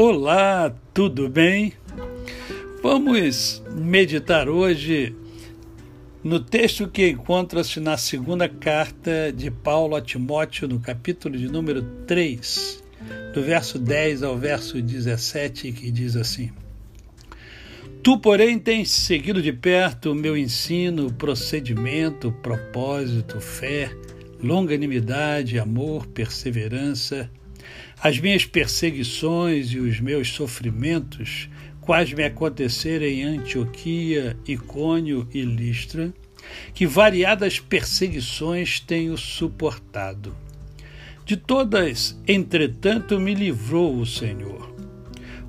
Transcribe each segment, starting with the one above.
Olá, tudo bem? Vamos meditar hoje no texto que encontra-se na segunda carta de Paulo a Timóteo, no capítulo de número 3, do verso 10 ao verso 17, que diz assim: Tu, porém, tens seguido de perto o meu ensino, procedimento, propósito, fé, longanimidade, amor, perseverança as minhas perseguições e os meus sofrimentos, quais me aconteceram em Antioquia, Icônio e Listra, que variadas perseguições tenho suportado. De todas, entretanto, me livrou o Senhor.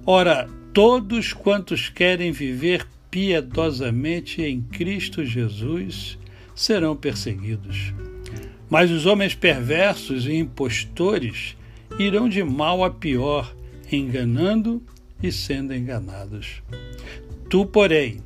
Ora, todos quantos querem viver piedosamente em Cristo Jesus serão perseguidos. Mas os homens perversos e impostores irão de mal a pior, enganando e sendo enganados. Tu, porém,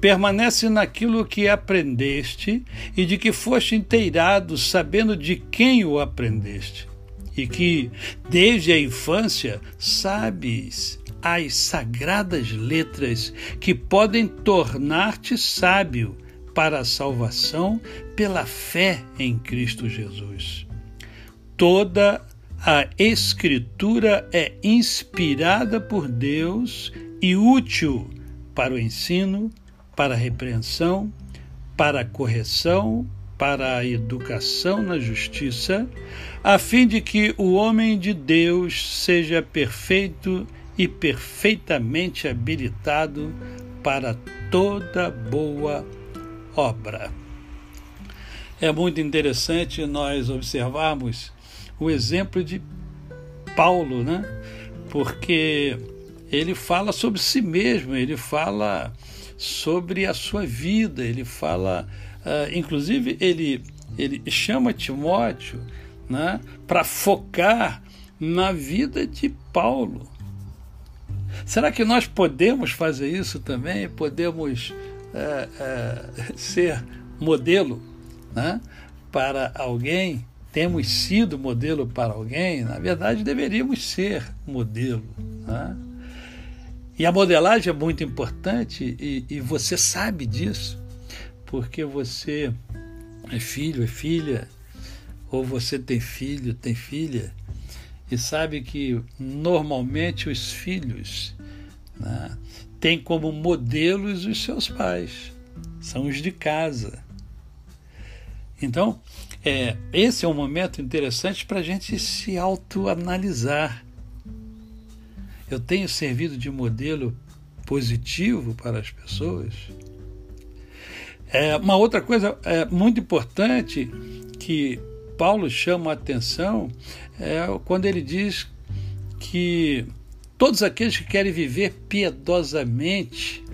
permanece naquilo que aprendeste e de que foste inteirado, sabendo de quem o aprendeste, e que, desde a infância, sabes as sagradas letras que podem tornar-te sábio para a salvação pela fé em Cristo Jesus. Toda a Escritura é inspirada por Deus e útil para o ensino, para a repreensão, para a correção, para a educação na justiça, a fim de que o homem de Deus seja perfeito e perfeitamente habilitado para toda boa obra. É muito interessante nós observarmos o exemplo de Paulo, né? Porque ele fala sobre si mesmo, ele fala sobre a sua vida, ele fala, uh, inclusive ele ele chama Timóteo, né, para focar na vida de Paulo. Será que nós podemos fazer isso também? Podemos é, é, ser modelo né, para alguém temos sido modelo para alguém, na verdade deveríamos ser modelo. Né? E a modelagem é muito importante e, e você sabe disso, porque você é filho, é filha, ou você tem filho, tem filha, e sabe que normalmente os filhos né, têm como modelos os seus pais, são os de casa. Então, é, esse é um momento interessante para a gente se autoanalisar. Eu tenho servido de modelo positivo para as pessoas? É, uma outra coisa é, muito importante que Paulo chama a atenção é quando ele diz que todos aqueles que querem viver piedosamente,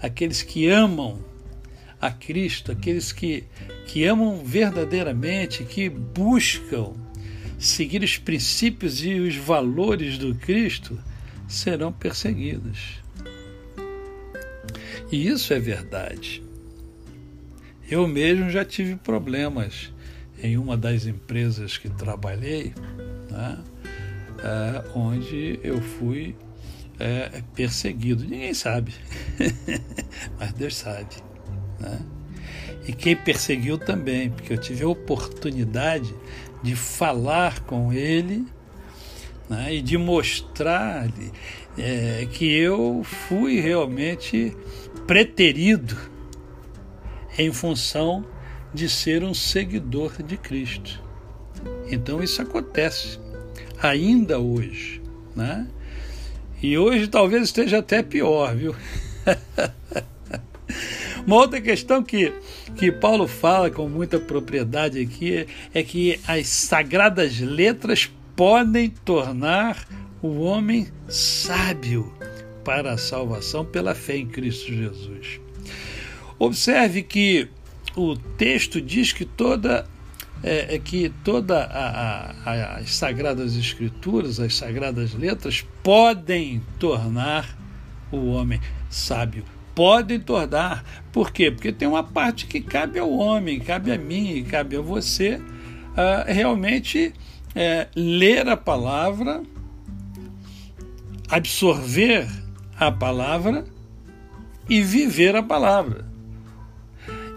aqueles que amam a Cristo, aqueles que, que amam verdadeiramente, que buscam seguir os princípios e os valores do Cristo, serão perseguidos. E isso é verdade. Eu mesmo já tive problemas em uma das empresas que trabalhei, né, é, onde eu fui é, perseguido. Ninguém sabe, mas Deus sabe. Né? E quem perseguiu também, porque eu tive a oportunidade de falar com ele né? e de mostrar-lhe é, que eu fui realmente preterido em função de ser um seguidor de Cristo. Então isso acontece ainda hoje, né? E hoje talvez esteja até pior, viu? Uma outra questão que, que Paulo fala com muita propriedade aqui é que as sagradas letras podem tornar o homem sábio para a salvação pela fé em Cristo Jesus. Observe que o texto diz que toda é, é que toda a, a, as sagradas escrituras, as sagradas letras podem tornar o homem sábio podem tornar. Por quê? Porque tem uma parte que cabe ao homem, cabe a mim, cabe a você uh, realmente uh, ler a palavra, absorver a palavra e viver a palavra.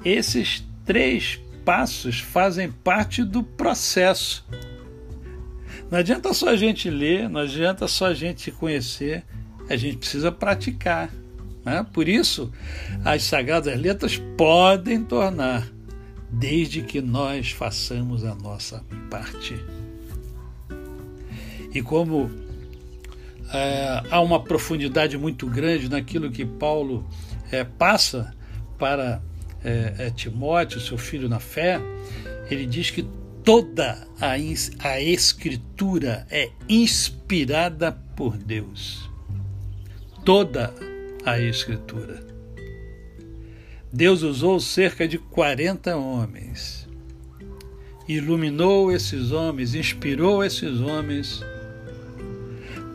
Esses três passos fazem parte do processo. Não adianta só a gente ler, não adianta só a gente conhecer, a gente precisa praticar. Né? Por isso, as Sagradas Letras podem tornar, desde que nós façamos a nossa parte. E como é, há uma profundidade muito grande naquilo que Paulo é, passa para é, é Timóteo, seu filho na fé, ele diz que toda a, a Escritura é inspirada por Deus. Toda a Escritura. Deus usou cerca de 40 homens, iluminou esses homens, inspirou esses homens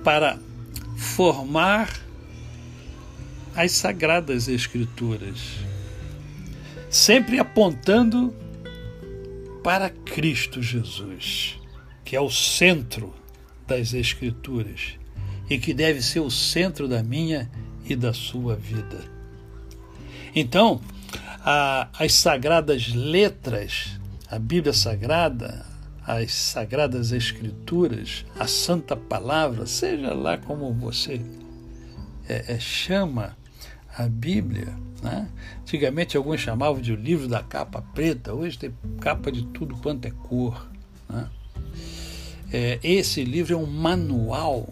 para formar as sagradas Escrituras, sempre apontando para Cristo Jesus, que é o centro das Escrituras e que deve ser o centro da minha e da sua vida. Então, a, as sagradas letras, a Bíblia Sagrada, as sagradas Escrituras, a Santa Palavra, seja lá como você é, é, chama a Bíblia. Né? Antigamente alguns chamavam de o livro da capa preta, hoje tem capa de tudo quanto é cor. Né? É, esse livro é um manual,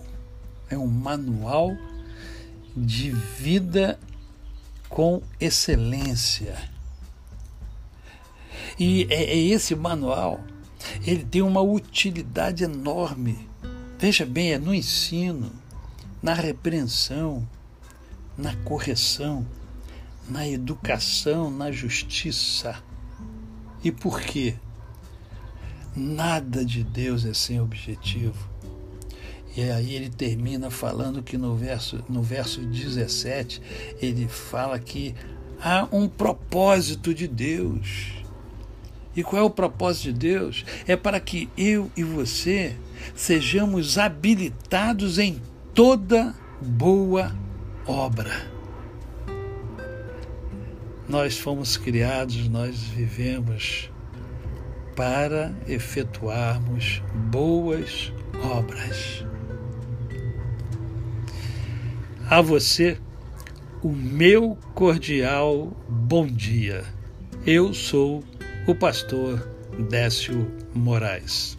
é um manual de vida com excelência. E é, é esse manual, ele tem uma utilidade enorme. Veja bem, é no ensino, na repreensão, na correção, na educação, na justiça. E por quê? Nada de Deus é sem objetivo. E aí ele termina falando que no verso, no verso 17, ele fala que há um propósito de Deus. E qual é o propósito de Deus? É para que eu e você sejamos habilitados em toda boa obra. Nós fomos criados, nós vivemos para efetuarmos boas obras a você o meu cordial bom dia. Eu sou o pastor Décio Moraes.